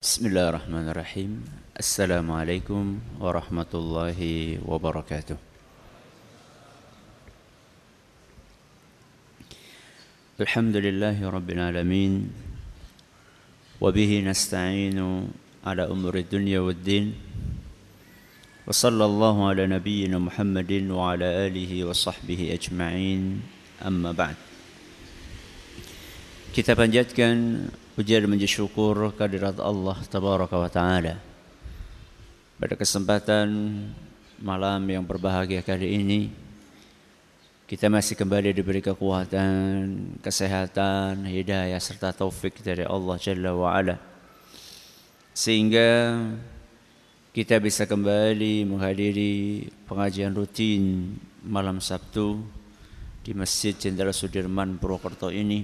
بسم الله الرحمن الرحيم السلام عليكم ورحمة الله وبركاته الحمد لله رب العالمين وبه نستعين على أمور الدنيا والدين وصلى الله على نبينا محمد وعلى آله وصحبه أجمعين أما بعد Kita panjatkan puja dan menjadi syukur kehadirat Allah Tabaraka wa Ta'ala. Pada kesempatan malam yang berbahagia kali ini Kita masih kembali diberi kekuatan, kesehatan, hidayah serta taufik dari Allah Jalla wa Ala. Sehingga kita bisa kembali menghadiri pengajian rutin malam Sabtu di Masjid Jenderal Sudirman Purwokerto ini.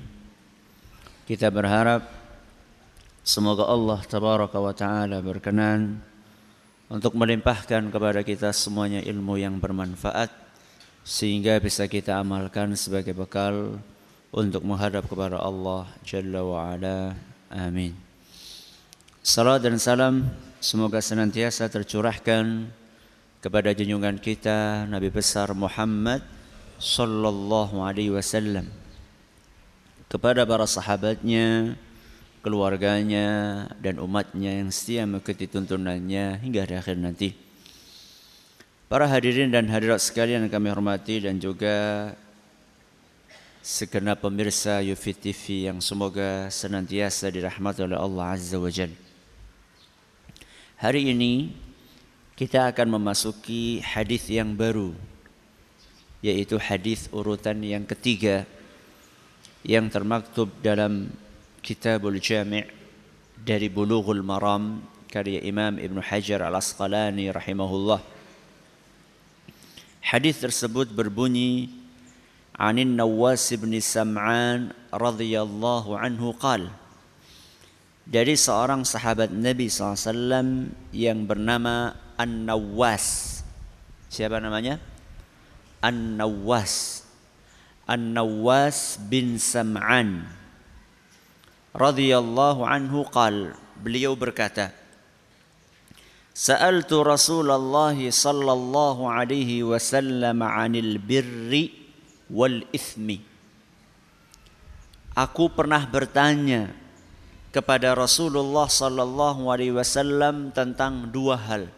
Kita berharap semoga Allah tabaraka wa taala berkenan untuk melimpahkan kepada kita semuanya ilmu yang bermanfaat sehingga bisa kita amalkan sebagai bekal untuk menghadap kepada Allah Jalla wa ala. Amin. Salam dan salam semoga senantiasa tercurahkan kepada junjungan kita Nabi besar Muhammad sallallahu alaihi wasallam kepada para sahabatnya, keluarganya dan umatnya yang setia mengikuti tuntunannya hingga di akhir nanti. Para hadirin dan hadirat sekalian yang kami hormati dan juga segenap pemirsa Yufit TV yang semoga senantiasa dirahmati oleh Allah Azza wa Jal. Hari ini kita akan memasuki hadis yang baru yaitu hadis urutan yang ketiga yang termaktub dalam Kitabul Jami' dari Bulughul Maram karya Imam Ibn Hajar Al-Asqalani rahimahullah. Hadis tersebut berbunyi Anin Nawas bin Sam'an radhiyallahu anhu qal dari seorang sahabat Nabi SAW yang bernama An-Nawas. Siapa namanya? An-Nawas An-Nawas bin Sam'an radhiyallahu anhu qal beliau berkata Sa'altu Rasulullah sallallahu alaihi wasallam 'anil birri wal ithmi Aku pernah bertanya kepada Rasulullah sallallahu alaihi wasallam tentang dua hal.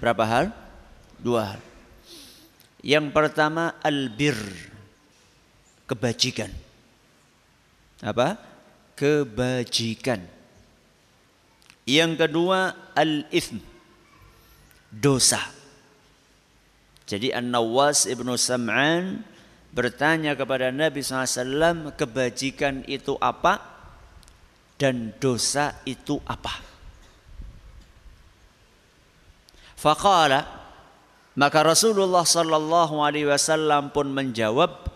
Berapa hal? Dua hal. Yang pertama al-birr kebajikan. Apa? Kebajikan. Yang kedua al-ithm. Dosa. Jadi An-Nawas Ibnu Sam'an bertanya kepada Nabi SAW kebajikan itu apa dan dosa itu apa. Faqala maka Rasulullah sallallahu alaihi wasallam pun menjawab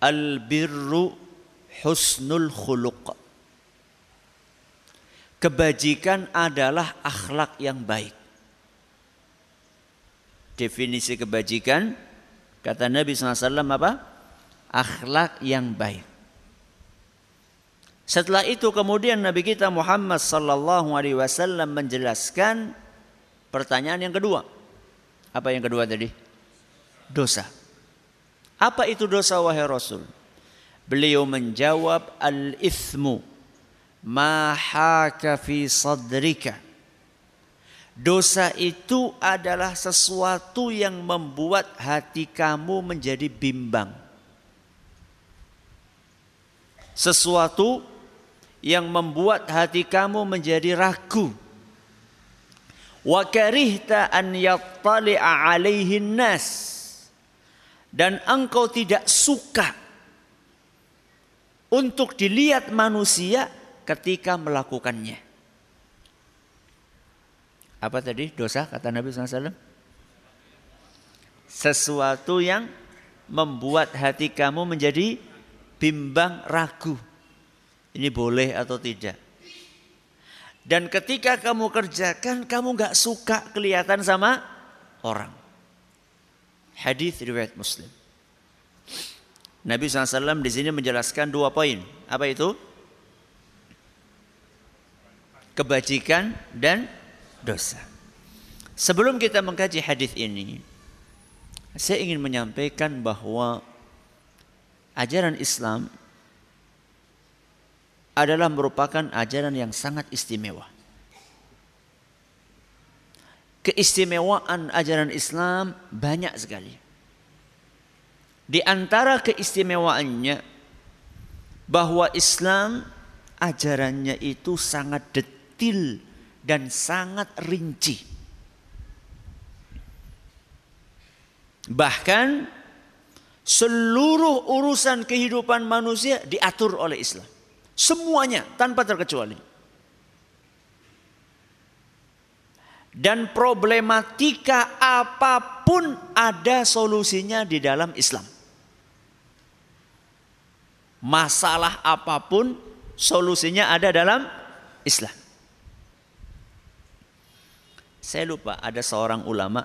Al-birru husnul khuluq. Kebajikan adalah akhlak yang baik. Definisi kebajikan kata Nabi SAW apa? Akhlak yang baik. Setelah itu kemudian Nabi kita Muhammad sallallahu alaihi wasallam menjelaskan pertanyaan yang kedua. Apa yang kedua tadi? Dosa. Apa itu dosa wahai Rasul? Beliau menjawab al-ithmu ma haka fi sadrika. Dosa itu adalah sesuatu yang membuat hati kamu menjadi bimbang. Sesuatu yang membuat hati kamu menjadi ragu. Wa karihta an yattali'a alaihi nas dan engkau tidak suka untuk dilihat manusia ketika melakukannya. Apa tadi dosa kata Nabi SAW? Sesuatu yang membuat hati kamu menjadi bimbang ragu. Ini boleh atau tidak. Dan ketika kamu kerjakan, kamu nggak suka kelihatan sama orang. Hadis riwayat Muslim. Nabi SAW di sini menjelaskan dua poin. Apa itu? kebajikan dan dosa. Sebelum kita mengkaji hadis ini, saya ingin menyampaikan bahwa ajaran Islam adalah merupakan ajaran yang sangat istimewa. Keistimewaan ajaran Islam banyak sekali. Di antara keistimewaannya bahwa Islam ajarannya itu sangat detil dan sangat rinci. Bahkan seluruh urusan kehidupan manusia diatur oleh Islam. Semuanya tanpa terkecuali. Dan problematika apa pun ada solusinya di dalam Islam. Masalah apa pun solusinya ada dalam Islam. Saya lupa ada seorang ulama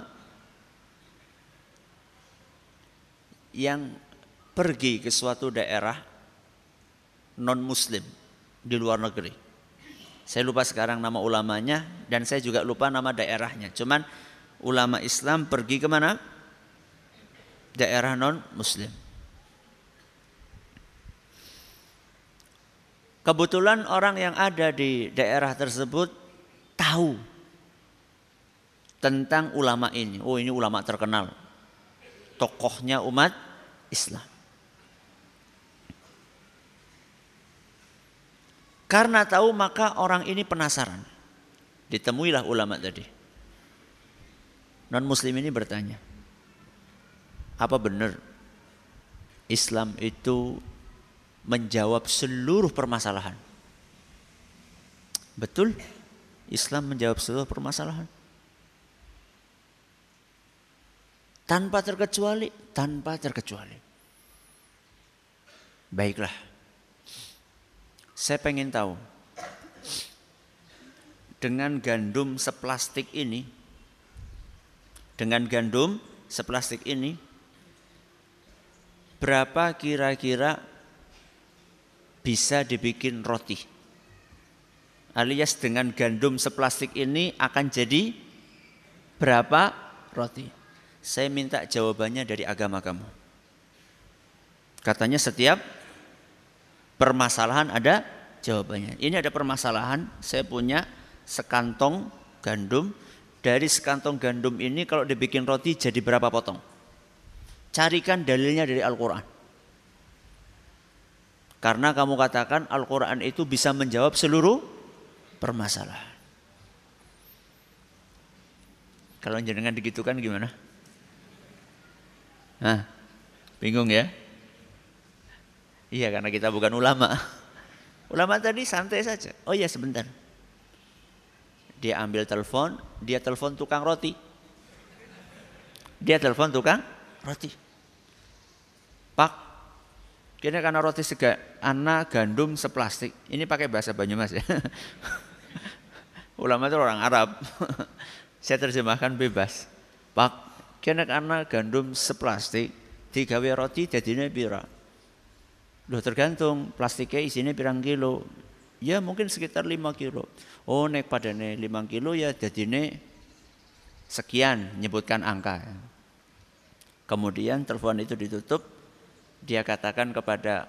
yang pergi ke suatu daerah non muslim di luar negeri. Saya lupa sekarang nama ulamanya dan saya juga lupa nama daerahnya. Cuman ulama Islam pergi ke mana? Daerah non muslim. Kebetulan orang yang ada di daerah tersebut tahu tentang ulama ini. Oh ini ulama terkenal. Tokohnya umat Islam. Karena tahu maka orang ini penasaran. Ditemuilah ulama tadi. Non muslim ini bertanya. Apa benar Islam itu menjawab seluruh permasalahan? Betul? Islam menjawab seluruh permasalahan. Tanpa terkecuali, tanpa terkecuali. Baiklah. Saya pengen tahu. Dengan gandum seplastik ini, dengan gandum seplastik ini, berapa kira-kira bisa dibikin roti? Alias dengan gandum seplastik ini akan jadi berapa roti? Saya minta jawabannya dari agama kamu. Katanya setiap permasalahan ada jawabannya. Ini ada permasalahan, saya punya sekantong gandum. Dari sekantong gandum ini kalau dibikin roti jadi berapa potong? Carikan dalilnya dari Al-Quran. Karena kamu katakan Al-Quran itu bisa menjawab seluruh permasalahan. Kalau jenengan digitukan gimana? Nah, bingung ya? Iya karena kita bukan ulama. Ulama tadi santai saja. Oh iya sebentar. Dia ambil telepon, dia telepon tukang roti. Dia telepon tukang roti. Pak, kini karena roti sega, anak gandum seplastik. Ini pakai bahasa Banyumas ya. Ulama itu orang Arab. Saya terjemahkan bebas. Pak, kena karena gandum seplastik digawe roti jadinya pira Loh tergantung plastiknya isinya pirang kilo ya mungkin sekitar 5 kilo oh nek padane 5 kilo ya jadinya sekian nyebutkan angka kemudian telepon itu ditutup dia katakan kepada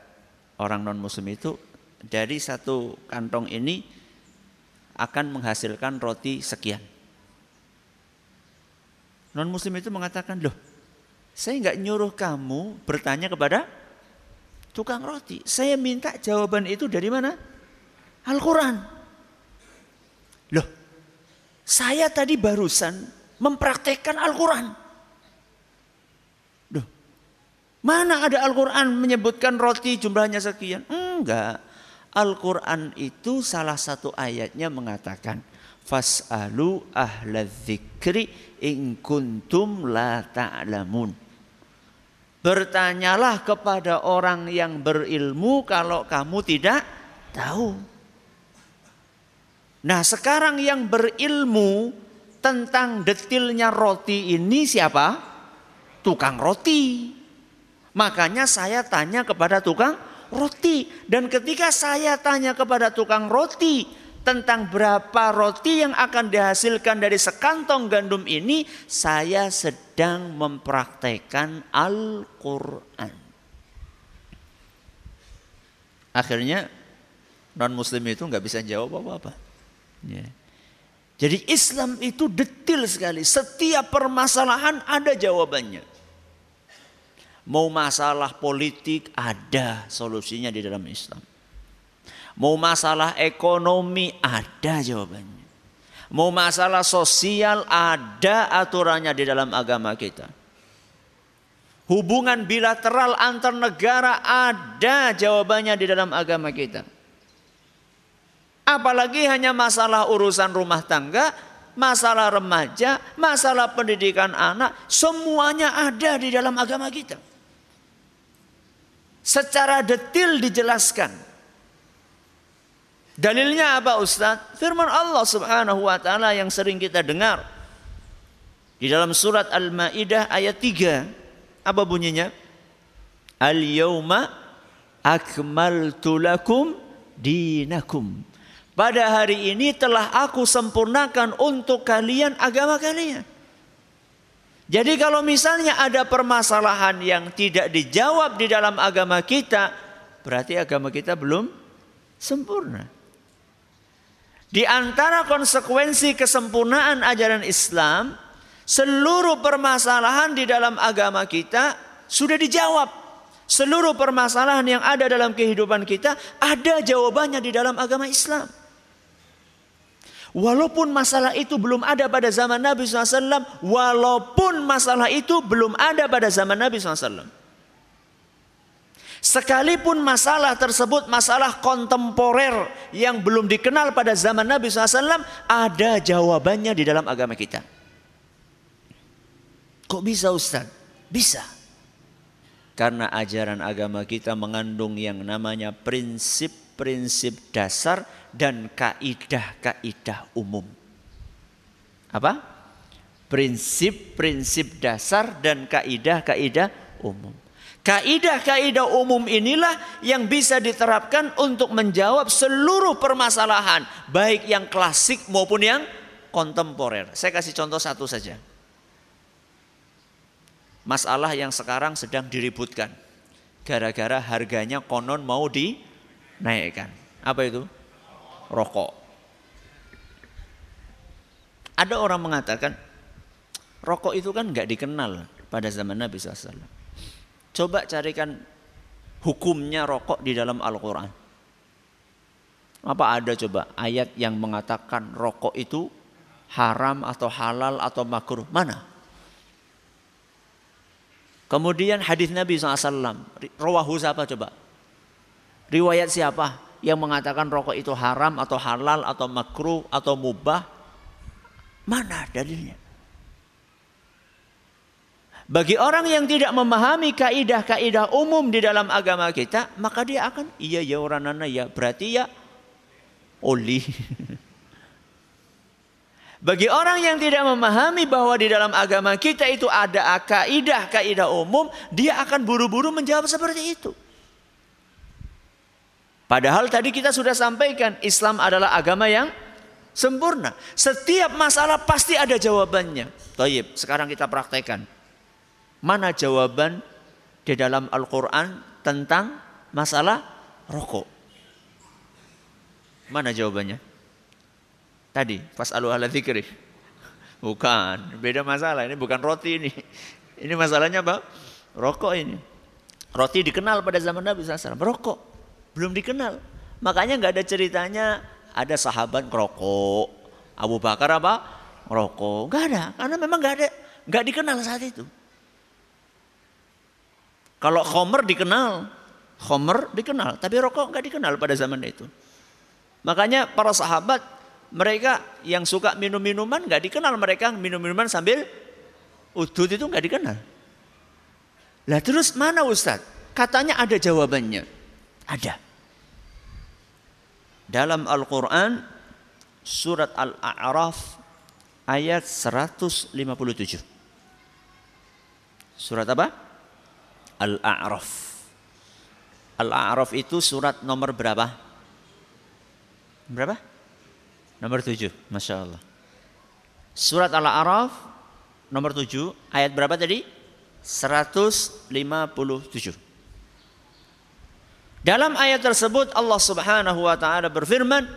orang non muslim itu dari satu kantong ini akan menghasilkan roti sekian Non muslim itu mengatakan, loh saya nggak nyuruh kamu bertanya kepada tukang roti. Saya minta jawaban itu dari mana? Al-Quran. Loh, saya tadi barusan mempraktekkan Al-Quran. Loh, mana ada Al-Quran menyebutkan roti jumlahnya sekian? Enggak. Al-Quran itu salah satu ayatnya mengatakan, Fas'alu ahla dzikri in kuntum la ta'lamun. Bertanyalah kepada orang yang berilmu kalau kamu tidak tahu. Nah, sekarang yang berilmu tentang detilnya roti ini siapa? Tukang roti. Makanya saya tanya kepada tukang roti dan ketika saya tanya kepada tukang roti, tentang berapa roti yang akan dihasilkan dari sekantong gandum ini, saya sedang mempraktekkan Al-Quran. Akhirnya non muslim itu nggak bisa jawab apa-apa. Ya. Jadi Islam itu detil sekali. Setiap permasalahan ada jawabannya. Mau masalah politik ada solusinya di dalam Islam. Mau masalah ekonomi ada jawabannya. Mau masalah sosial ada aturannya di dalam agama kita. Hubungan bilateral antar negara ada jawabannya di dalam agama kita. Apalagi hanya masalah urusan rumah tangga, masalah remaja, masalah pendidikan anak, semuanya ada di dalam agama kita. Secara detil dijelaskan. Dalilnya apa Ustaz? Firman Allah Subhanahu wa taala yang sering kita dengar. Di dalam surat Al-Maidah ayat 3. Apa bunyinya? Al-yauma akmaltu lakum dinakum. Pada hari ini telah aku sempurnakan untuk kalian agama kalian. Jadi kalau misalnya ada permasalahan yang tidak dijawab di dalam agama kita, berarti agama kita belum sempurna. Di antara konsekuensi kesempurnaan ajaran Islam, seluruh permasalahan di dalam agama kita sudah dijawab. Seluruh permasalahan yang ada dalam kehidupan kita ada jawabannya di dalam agama Islam. Walaupun masalah itu belum ada pada zaman Nabi SAW, walaupun masalah itu belum ada pada zaman Nabi SAW. Sekalipun masalah tersebut masalah kontemporer yang belum dikenal pada zaman Nabi SAW, ada jawabannya di dalam agama kita. Kok bisa Ustaz? Bisa. Karena ajaran agama kita mengandung yang namanya prinsip-prinsip dasar dan kaidah-kaidah umum. Apa? Prinsip-prinsip dasar dan kaidah-kaidah umum. Kaidah-kaidah umum inilah yang bisa diterapkan untuk menjawab seluruh permasalahan, baik yang klasik maupun yang kontemporer. Saya kasih contoh satu saja. Masalah yang sekarang sedang diributkan. Gara-gara harganya konon mau dinaikkan. Apa itu? Rokok. Ada orang mengatakan, rokok itu kan nggak dikenal pada zaman Nabi SAW. Coba carikan hukumnya rokok di dalam Al-Quran. Apa ada coba ayat yang mengatakan rokok itu haram atau halal atau makruh? Mana? Kemudian hadis Nabi SAW. Rawahu siapa coba? Riwayat siapa yang mengatakan rokok itu haram atau halal atau makruh atau mubah? Mana dalilnya? Bagi orang yang tidak memahami kaidah-kaidah umum di dalam agama kita, maka dia akan iya ya orang nana ya, berarti ya oli. Bagi orang yang tidak memahami bahwa di dalam agama kita itu ada kaidah-kaidah umum, dia akan buru-buru menjawab seperti itu. Padahal tadi kita sudah sampaikan Islam adalah agama yang sempurna. Setiap masalah pasti ada jawabannya. Taib, sekarang kita praktekkan. Mana jawaban di dalam Al-Quran tentang masalah rokok? Mana jawabannya? Tadi, pas alu ala zikri. Bukan, beda masalah. Ini bukan roti ini. Ini masalahnya apa? Rokok ini. Roti dikenal pada zaman Nabi SAW. Rokok belum dikenal. Makanya nggak ada ceritanya ada sahabat rokok. Abu Bakar apa? Rokok. Nggak ada. Karena memang nggak ada. Nggak dikenal saat itu. Kalau Homer dikenal, Homer dikenal, tapi rokok nggak dikenal pada zaman itu. Makanya para sahabat mereka yang suka minum minuman nggak dikenal mereka minum minuman sambil udut itu nggak dikenal. Lah terus mana Ustadz? Katanya ada jawabannya. Ada. Dalam Al-Quran surat Al-A'raf ayat 157. Surat apa? Al-A'raf. Al-A'raf itu surat nomor berapa? Berapa? Nomor 7, Masya Allah. Surat Al-A'raf nomor 7, ayat berapa tadi? 157. Dalam ayat tersebut Allah Subhanahu wa taala berfirman,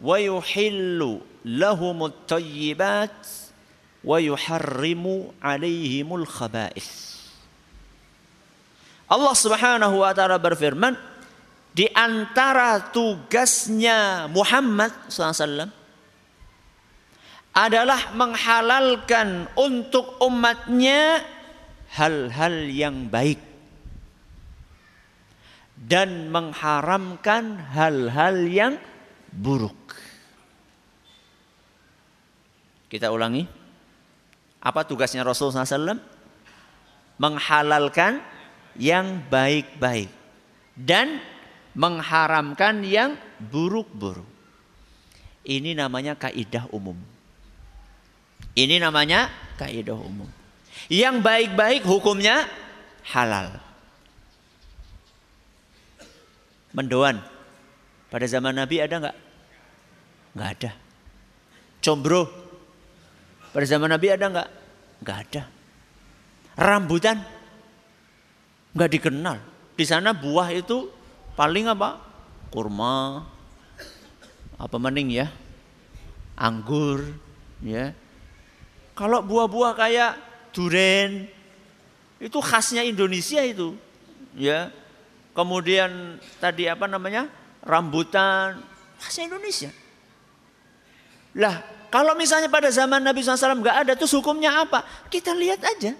"Wa yuhillu lahumut thayyibat wa yuharrimu 'alaihimul khaba'ith." Allah Subhanahu wa taala berfirman, di antara tugasnya Muhammad SAW adalah menghalalkan untuk umatnya hal-hal yang baik dan mengharamkan hal-hal yang buruk. Kita ulangi. Apa tugasnya Rasulullah SAW? Menghalalkan yang baik-baik dan mengharamkan yang buruk-buruk. Ini namanya kaidah umum. Ini namanya kaidah umum. Yang baik-baik hukumnya halal. Mendoan. Pada zaman Nabi ada nggak? Nggak ada. Combro. Pada zaman Nabi ada nggak? Nggak ada. Rambutan. Nggak dikenal. Di sana buah itu paling apa? Kurma, apa mending ya? Anggur, ya. Kalau buah-buah kayak duren itu khasnya Indonesia itu, ya. Kemudian tadi apa namanya? Rambutan khasnya Indonesia. Lah, kalau misalnya pada zaman Nabi SAW nggak ada, tuh hukumnya apa? Kita lihat aja.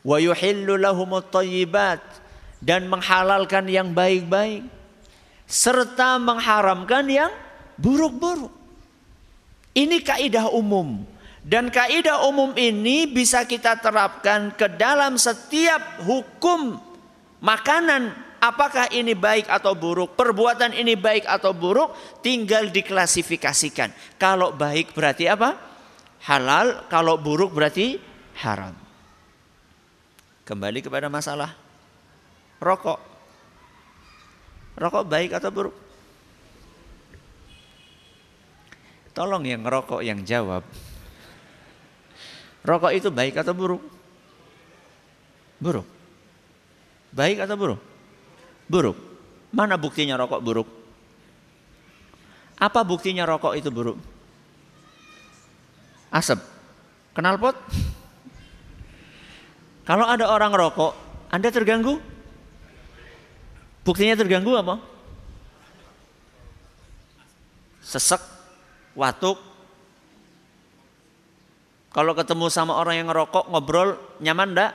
Wa dan menghalalkan yang baik-baik serta mengharamkan yang buruk-buruk. Ini kaidah umum dan kaidah umum ini bisa kita terapkan ke dalam setiap hukum makanan apakah ini baik atau buruk, perbuatan ini baik atau buruk, tinggal diklasifikasikan. Kalau baik berarti apa? Halal, kalau buruk berarti haram. Kembali kepada masalah rokok. Rokok baik atau buruk? Tolong yang ngerokok yang jawab. Rokok itu baik atau buruk? Buruk. Baik atau buruk? Buruk. Mana buktinya rokok buruk? Apa buktinya rokok itu buruk? Asap. Kenal pot? Kalau ada orang rokok, Anda terganggu? Buktinya terganggu apa? Sesek, watuk. Kalau ketemu sama orang yang ngerokok, ngobrol, nyaman enggak?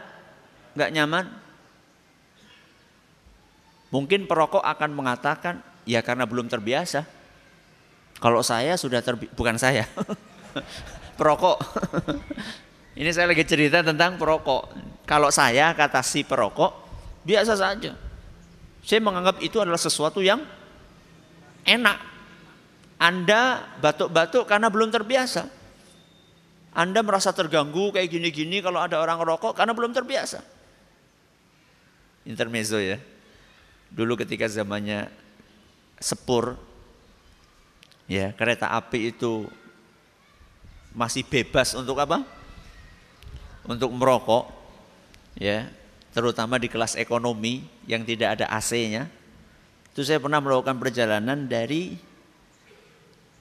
Enggak nyaman. Mungkin perokok akan mengatakan, ya karena belum terbiasa. Kalau saya sudah terbiasa, bukan saya, perokok. Ini saya lagi cerita tentang perokok. Kalau saya kata si perokok, biasa saja. Saya menganggap itu adalah sesuatu yang enak. Anda batuk-batuk karena belum terbiasa. Anda merasa terganggu kayak gini-gini kalau ada orang rokok karena belum terbiasa. Intermezzo ya. Dulu ketika zamannya sepur, ya kereta api itu masih bebas untuk apa? Untuk merokok, ya terutama di kelas ekonomi yang tidak ada AC-nya. Itu saya pernah melakukan perjalanan dari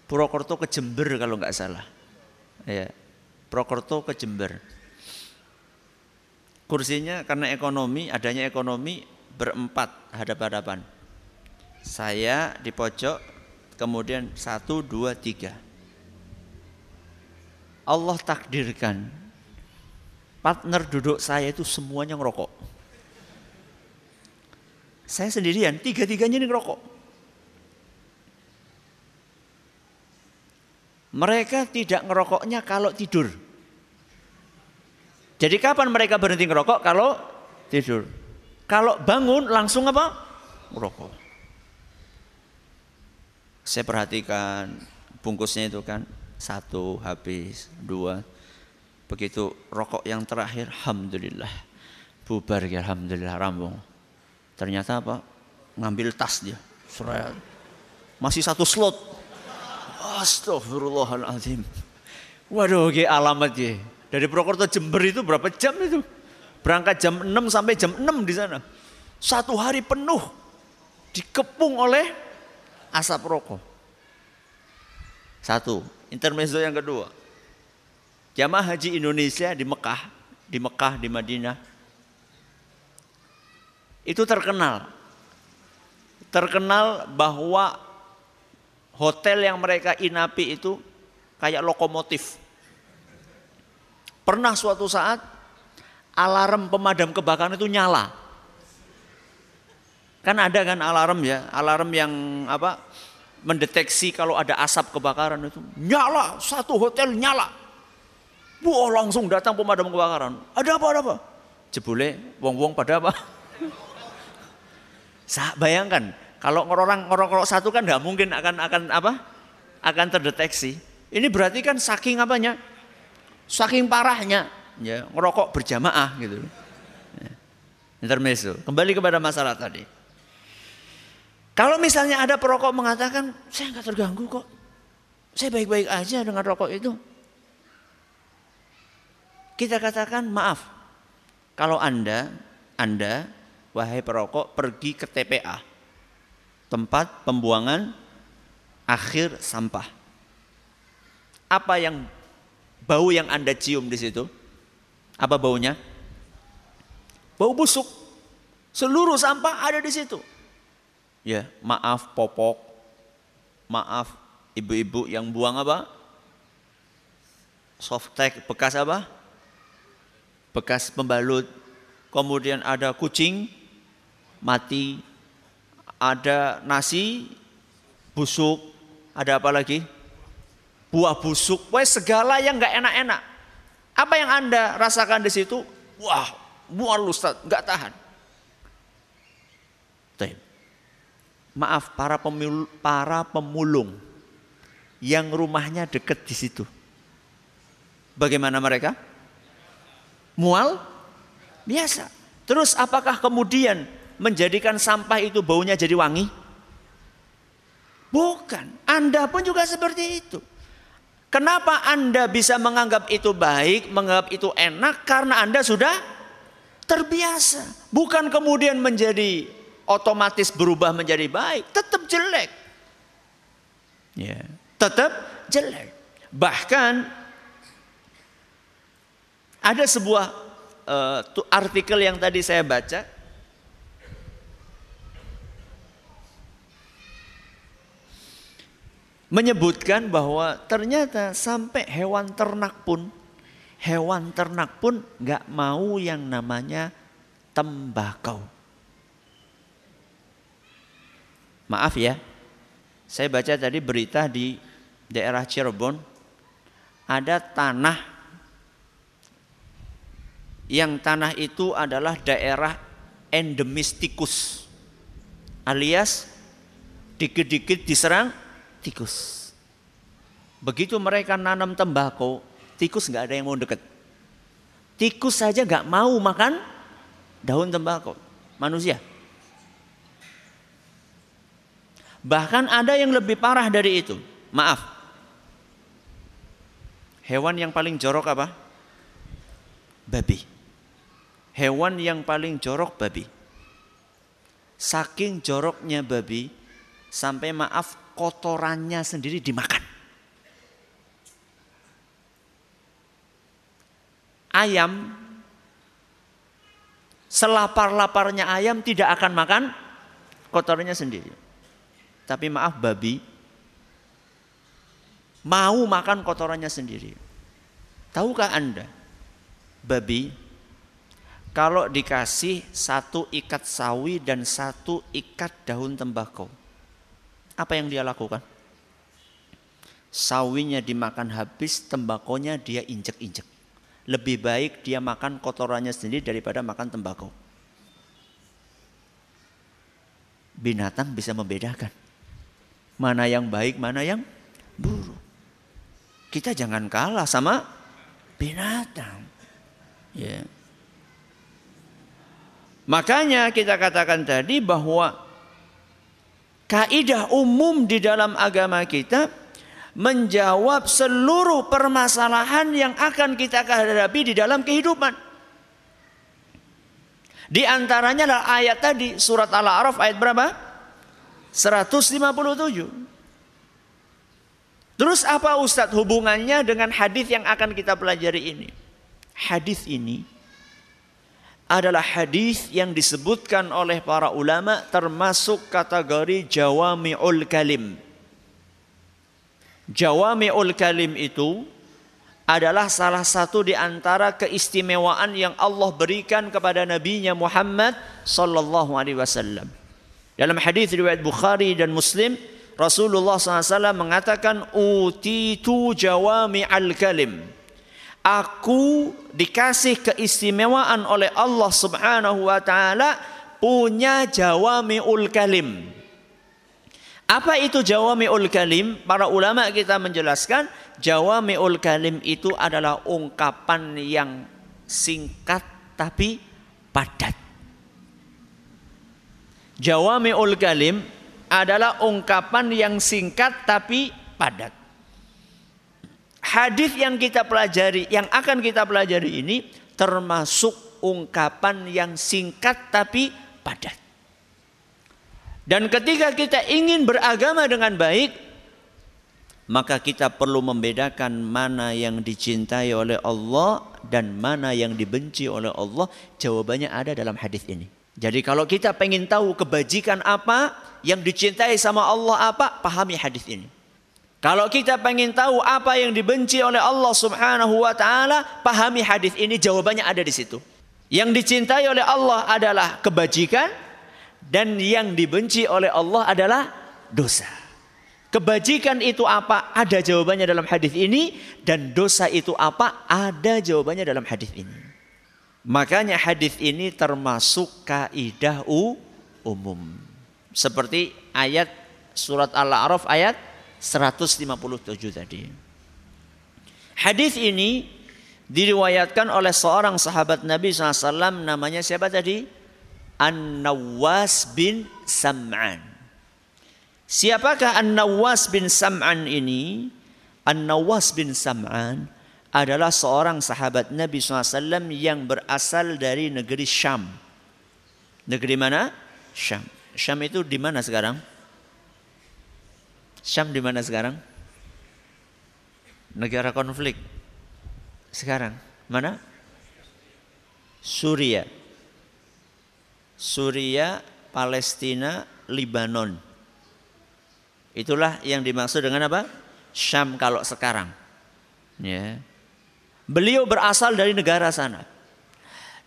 Purwokerto ke Jember kalau nggak salah. Ya, Purwokerto ke Jember. Kursinya karena ekonomi, adanya ekonomi berempat hadap-hadapan. Saya di pojok, kemudian satu, dua, tiga. Allah takdirkan partner duduk saya itu semuanya ngerokok. Saya sendirian, tiga-tiganya ini ngerokok. Mereka tidak ngerokoknya kalau tidur. Jadi kapan mereka berhenti ngerokok? Kalau tidur. Kalau bangun langsung apa? Ngerokok. Saya perhatikan bungkusnya itu kan satu habis, dua, Begitu rokok yang terakhir, Alhamdulillah. Bubar ya Alhamdulillah rambung. Ternyata apa? Ngambil tas dia. Seret. Masih satu slot. Astagfirullahaladzim. Waduh, ke alamat ya. Dari Purwokerto Jember itu berapa jam itu? Berangkat jam 6 sampai jam 6 di sana. Satu hari penuh dikepung oleh asap rokok. Satu, intermezzo yang kedua. Jamaah haji Indonesia di Mekah, di Mekah, di Madinah. Itu terkenal. Terkenal bahwa hotel yang mereka inapi itu kayak lokomotif. Pernah suatu saat alarm pemadam kebakaran itu nyala. Kan ada kan alarm ya, alarm yang apa mendeteksi kalau ada asap kebakaran itu nyala satu hotel nyala. Wah langsung datang pemadam kebakaran. Ada apa ada apa? Jebule wong-wong pada apa? Saya bayangkan kalau orang ngerokok satu kan nggak mungkin akan akan apa? Akan terdeteksi. Ini berarti kan saking apanya? Saking parahnya ya ngerokok berjamaah gitu. Ya. Kembali kepada masalah tadi. Kalau misalnya ada perokok mengatakan saya nggak terganggu kok, saya baik-baik aja dengan rokok itu. Kita katakan maaf, kalau anda, anda, wahai perokok pergi ke TPA, tempat pembuangan akhir sampah. Apa yang bau yang Anda cium di situ? Apa baunya? Bau busuk. Seluruh sampah ada di situ. Ya, maaf popok. Maaf ibu-ibu yang buang apa? Softtek bekas apa? Bekas pembalut. Kemudian ada kucing mati. Ada nasi busuk. Ada apa lagi? buah busuk, wes segala yang nggak enak-enak. Apa yang anda rasakan di situ? Wah, mual Ustaz, nggak tahan. Maaf para pemul para pemulung yang rumahnya dekat di situ. Bagaimana mereka? Mual? Biasa. Terus apakah kemudian menjadikan sampah itu baunya jadi wangi? Bukan. Anda pun juga seperti itu. Kenapa Anda bisa menganggap itu baik, menganggap itu enak? Karena Anda sudah terbiasa. Bukan kemudian menjadi otomatis berubah menjadi baik. Tetap jelek. Ya, tetap jelek. Bahkan ada sebuah uh, artikel yang tadi saya baca menyebutkan bahwa ternyata sampai hewan ternak pun hewan ternak pun nggak mau yang namanya tembakau. Maaf ya, saya baca tadi berita di daerah Cirebon ada tanah yang tanah itu adalah daerah endemis tikus alias dikit-dikit diserang tikus. Begitu mereka nanam tembakau, tikus nggak ada yang mau deket. Tikus saja nggak mau makan daun tembakau. Manusia. Bahkan ada yang lebih parah dari itu. Maaf. Hewan yang paling jorok apa? Babi. Hewan yang paling jorok babi. Saking joroknya babi, sampai maaf kotorannya sendiri dimakan. Ayam, selapar-laparnya ayam tidak akan makan kotorannya sendiri. Tapi maaf babi, mau makan kotorannya sendiri. Tahukah Anda, babi kalau dikasih satu ikat sawi dan satu ikat daun tembakau, apa yang dia lakukan? Sawinya dimakan habis, tembakonya dia injek-injek. Lebih baik dia makan kotorannya sendiri daripada makan tembakau. Binatang bisa membedakan. Mana yang baik, mana yang buruk. Kita jangan kalah sama binatang. Ya. Makanya kita katakan tadi bahwa kaidah umum di dalam agama kita menjawab seluruh permasalahan yang akan kita hadapi di dalam kehidupan. Di antaranya adalah ayat tadi surat Al-A'raf ayat berapa? 157. Terus apa Ustadz hubungannya dengan hadis yang akan kita pelajari ini? Hadis ini adalah hadis yang disebutkan oleh para ulama termasuk kategori jawami'ul kalim. Jawami'ul kalim itu adalah salah satu di antara keistimewaan yang Allah berikan kepada nabinya Muhammad sallallahu alaihi wasallam. Dalam hadis riwayat Bukhari dan Muslim Rasulullah SAW mengatakan utitu jawami al kalim. Aku dikasih keistimewaan oleh Allah Subhanahu wa taala punya jawamiul kalim. Apa itu jawamiul kalim? Para ulama kita menjelaskan jawamiul kalim itu adalah ungkapan yang singkat tapi padat. Jawamiul kalim adalah ungkapan yang singkat tapi padat. Hadis yang kita pelajari, yang akan kita pelajari ini termasuk ungkapan yang singkat tapi padat. Dan ketika kita ingin beragama dengan baik, maka kita perlu membedakan mana yang dicintai oleh Allah dan mana yang dibenci oleh Allah. Jawabannya ada dalam hadis ini. Jadi kalau kita pengen tahu kebajikan apa, yang dicintai sama Allah apa, pahami hadis ini. Kalau kita pengen tahu apa yang dibenci oleh Allah Subhanahu wa taala, pahami hadis ini jawabannya ada di situ. Yang dicintai oleh Allah adalah kebajikan dan yang dibenci oleh Allah adalah dosa. Kebajikan itu apa? Ada jawabannya dalam hadis ini dan dosa itu apa? Ada jawabannya dalam hadis ini. Makanya hadis ini termasuk kaidah umum. Seperti ayat surat Al-A'raf ayat 157 tadi. Hadis ini diriwayatkan oleh seorang sahabat Nabi SAW namanya siapa tadi? An-Nawas bin Sam'an. Siapakah An-Nawas bin Sam'an ini? An-Nawas bin Sam'an adalah seorang sahabat Nabi SAW yang berasal dari negeri Syam. Negeri mana? Syam. Syam itu di mana sekarang? Syam di mana sekarang? Negara konflik. Sekarang mana? Suria. Suria, Palestina, Libanon. Itulah yang dimaksud dengan apa? Syam kalau sekarang. Ya. Beliau berasal dari negara sana.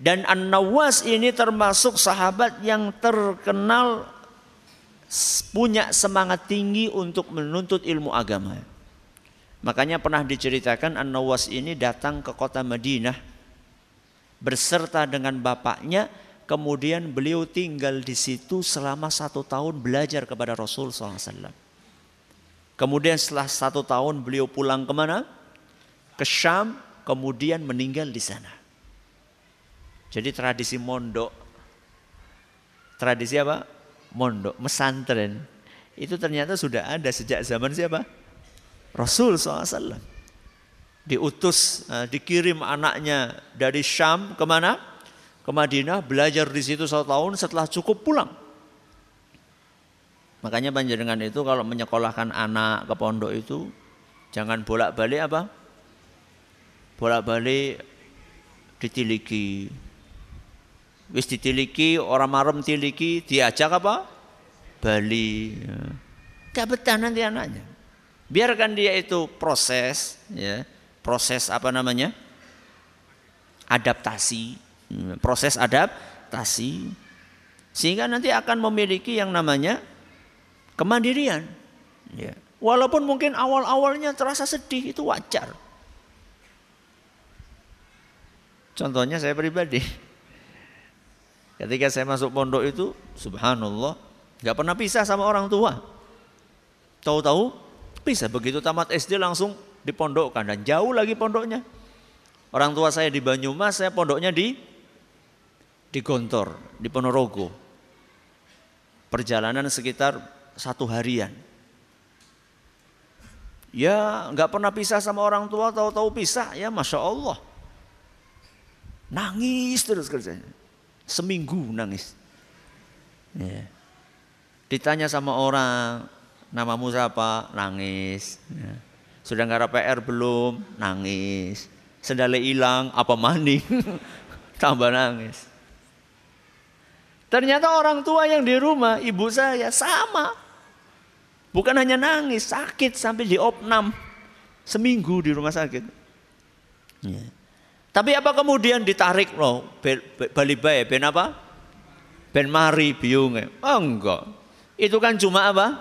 Dan An-Nawas ini termasuk sahabat yang terkenal punya semangat tinggi untuk menuntut ilmu agama. Makanya pernah diceritakan An-Nawas ini datang ke kota Madinah berserta dengan bapaknya. Kemudian beliau tinggal di situ selama satu tahun belajar kepada Rasul SAW. Kemudian setelah satu tahun beliau pulang ke mana? Ke Syam kemudian meninggal di sana. Jadi tradisi mondok, tradisi apa? Mondok, mesantren, itu ternyata sudah ada sejak zaman siapa? Rasul SAW. Diutus, eh, dikirim anaknya dari Syam ke mana? Ke Madinah, belajar di situ satu tahun setelah cukup pulang. Makanya panjenengan itu kalau menyekolahkan anak ke pondok itu jangan bolak-balik apa? bolak-balik ditiliki. Wis ditiliki, orang marem tiliki, diajak apa? Bali. Gak betah nanti anaknya. Biarkan dia itu proses, ya, proses apa namanya? Adaptasi, proses adaptasi, sehingga nanti akan memiliki yang namanya kemandirian. Ya. Walaupun mungkin awal-awalnya terasa sedih itu wajar. Contohnya saya pribadi. Ketika saya masuk pondok itu, subhanallah, nggak pernah pisah sama orang tua. Tahu-tahu bisa begitu tamat SD langsung dipondokkan dan jauh lagi pondoknya. Orang tua saya di Banyumas, saya pondoknya di di Gontor, di Ponorogo. Perjalanan sekitar satu harian. Ya nggak pernah pisah sama orang tua, tahu-tahu pisah, ya masya Allah. Nangis terus kerjanya. Seminggu nangis. Ya. Ditanya sama orang, namamu siapa? Nangis. Ya. Sudah nggak PR belum? Nangis. Sendalnya hilang, apa mandi? Tambah nangis. Ternyata orang tua yang di rumah, ibu saya sama. Bukan hanya nangis, sakit sampai di opnam. Seminggu di rumah sakit. Ya. Tapi apa kemudian ditarik loh, bali bae, ben apa? Ben mari biungnya. Oh enggak. Itu kan cuma apa?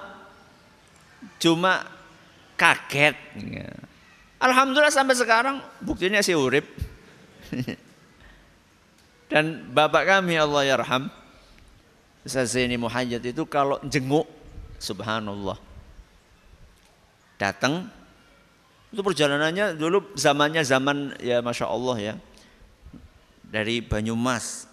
Cuma kaget. Ya. Alhamdulillah sampai sekarang buktinya si urip. Dan bapak kami Allah yarham, Ustaz Zaini Muhayyad itu kalau jenguk Subhanallah. Datang itu perjalanannya dulu zamannya zaman ya masya Allah ya. Dari Banyumas.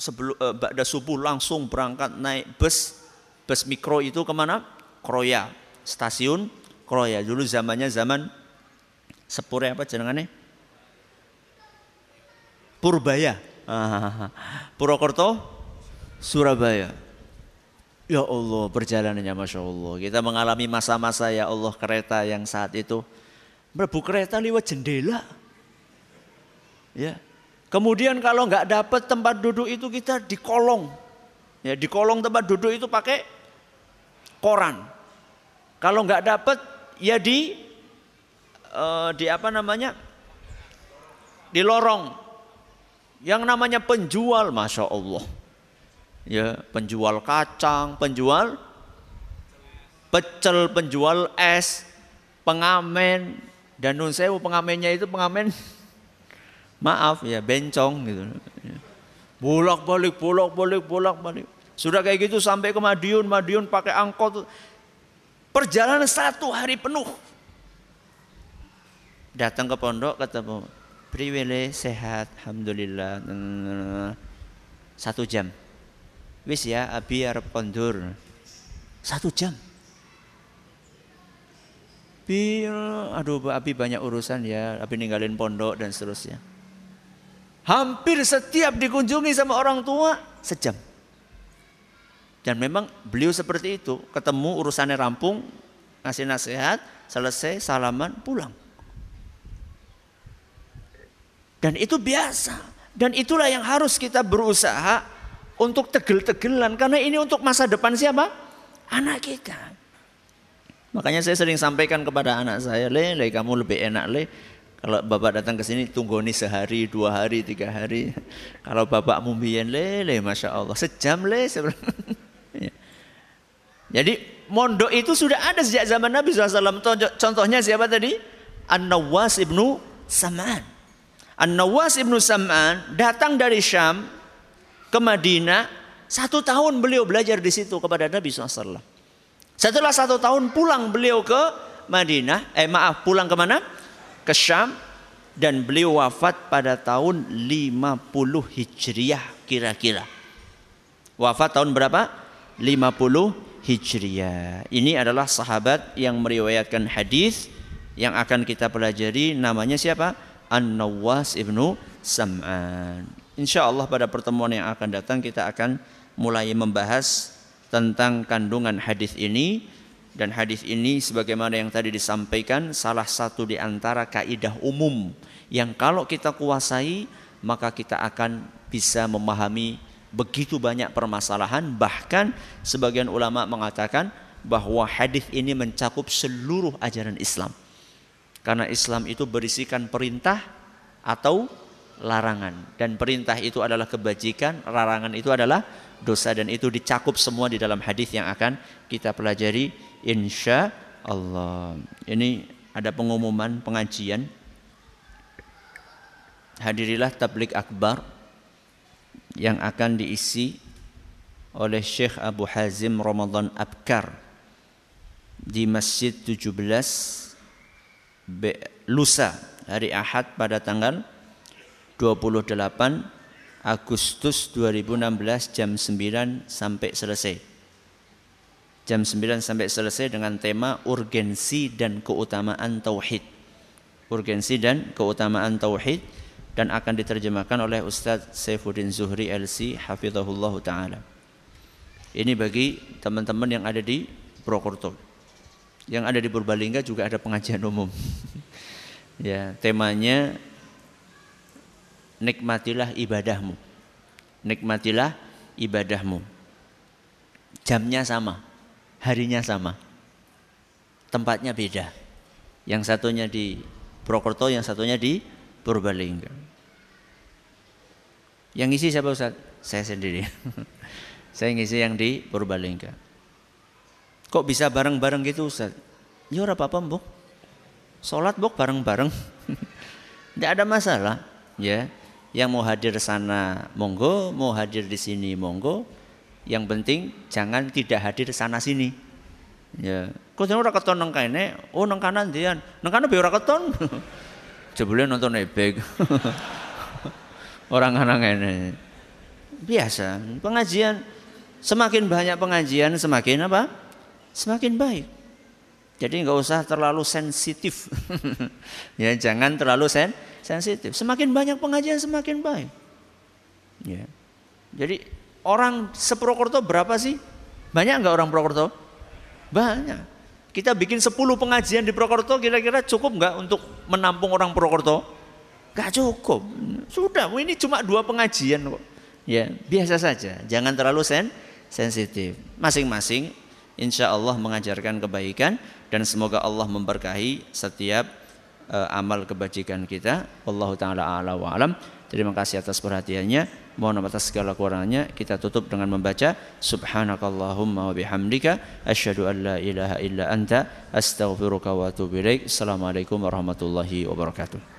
Sebelum eh, Ba'da subuh langsung berangkat naik bus. Bus mikro itu ke mana? Kroya. Stasiun Kroya. Dulu zamannya zaman Sepure apa jenengannya? Purbaya. Purwokerto Surabaya Ya Allah perjalanannya Masya Allah. Kita mengalami masa-masa ya Allah kereta yang saat itu Merbu kereta lewat jendela. Ya. Kemudian kalau nggak dapat tempat duduk itu kita di kolong Ya di kolong tempat duduk itu pakai koran. Kalau nggak dapat ya di uh, Di apa namanya? Di lorong. Yang namanya penjual Masya Allah ya penjual kacang, penjual pecel, penjual es, pengamen dan nun sewu pengamennya itu pengamen maaf ya bencong gitu. Bolak balik, bolak balik, bolak balik. Sudah kayak gitu sampai ke Madiun, Madiun pakai angkot. Perjalanan satu hari penuh. Datang ke pondok ketemu priwile sehat, alhamdulillah. Satu jam Wis ya, Abi arep kondur. Satu jam. Bi, aduh Abi banyak urusan ya, Abi ninggalin pondok dan seterusnya. Hampir setiap dikunjungi sama orang tua sejam. Dan memang beliau seperti itu, ketemu urusannya rampung, ngasih nasihat, selesai, salaman, pulang. Dan itu biasa. Dan itulah yang harus kita berusaha untuk tegel-tegelan karena ini untuk masa depan siapa? Anak kita. Makanya saya sering sampaikan kepada anak saya, le, le kamu lebih enak le. Kalau bapak datang ke sini tunggu nih sehari, dua hari, tiga hari. Kalau bapak mumbien le, le, masya Allah sejam le. Ya. Jadi mondok itu sudah ada sejak zaman Nabi SAW. Contohnya siapa tadi? An-Nawas ibnu Sam'an. An-Nawas ibnu Sam'an datang dari Syam ke Madinah, satu tahun beliau belajar di situ kepada Nabi SAW. Setelah satu tahun pulang beliau ke Madinah, eh maaf pulang ke mana? Ke Syam dan beliau wafat pada tahun 50 Hijriah kira-kira. Wafat tahun berapa? 50 Hijriah. Ini adalah sahabat yang meriwayatkan hadis yang akan kita pelajari namanya siapa? An-Nawas ibnu Sam'an. Insya Allah pada pertemuan yang akan datang kita akan mulai membahas tentang kandungan hadis ini dan hadis ini sebagaimana yang tadi disampaikan salah satu di antara kaidah umum yang kalau kita kuasai maka kita akan bisa memahami begitu banyak permasalahan bahkan sebagian ulama mengatakan bahwa hadis ini mencakup seluruh ajaran Islam. Karena Islam itu berisikan perintah atau larangan dan perintah itu adalah kebajikan, larangan itu adalah dosa dan itu dicakup semua di dalam hadis yang akan kita pelajari insya Allah. Ini ada pengumuman pengajian. Hadirilah tablik akbar yang akan diisi oleh Syekh Abu Hazim Ramadan Abkar di Masjid 17 lusa hari Ahad pada tanggal 28 Agustus 2016 jam 9 sampai selesai. Jam 9 sampai selesai dengan tema urgensi dan keutamaan tauhid. Urgensi dan keutamaan tauhid dan akan diterjemahkan oleh Ustadz Saifuddin Zuhri LC hafizahullah taala. Ini bagi teman-teman yang ada di Purwokerto. Yang ada di Purbalingga juga ada pengajian umum. ya, temanya nikmatilah ibadahmu. Nikmatilah ibadahmu. Jamnya sama, harinya sama. Tempatnya beda. Yang satunya di Purwokerto, yang satunya di Purbalingga. Yang isi siapa Ustaz? Saya sendiri. Saya ngisi yang di Purbalingga. Kok bisa bareng-bareng gitu Ustaz? Ya ora apa-apa, Mbok. Salat, Mbok, bareng-bareng. Tidak ada masalah, ya. Yang mau hadir sana monggo, mau hadir di sini monggo. Yang penting jangan tidak hadir sana sini. Ya. Kok ora keton nang kene? Oh nang kanan dian. Nang kanan be ora keton. Jebule nonton ebek. Orang ini. Biasa, pengajian semakin banyak pengajian semakin apa? Semakin baik. Jadi nggak usah terlalu sensitif. ya, jangan terlalu sen sensitif. Semakin banyak pengajian semakin baik. Ya. Jadi orang seprokorto berapa sih? Banyak nggak orang Prokerto? Banyak. Kita bikin 10 pengajian di Purwokerto kira-kira cukup nggak untuk menampung orang Purwokerto? Gak cukup. Sudah, ini cuma dua pengajian kok. Ya, biasa saja. Jangan terlalu sen sensitif. Masing-masing insya Allah mengajarkan kebaikan dan semoga Allah memberkahi setiap uh, amal kebajikan kita. Allah taala ala wa alam. Terima kasih atas perhatiannya. Mohon atas segala kurangnya kita tutup dengan membaca Subhanakallahumma wa bihamdika asyhadu an la ilaha illa anta astaghfiruka wa atubu ilaik. Assalamualaikum warahmatullahi wabarakatuh.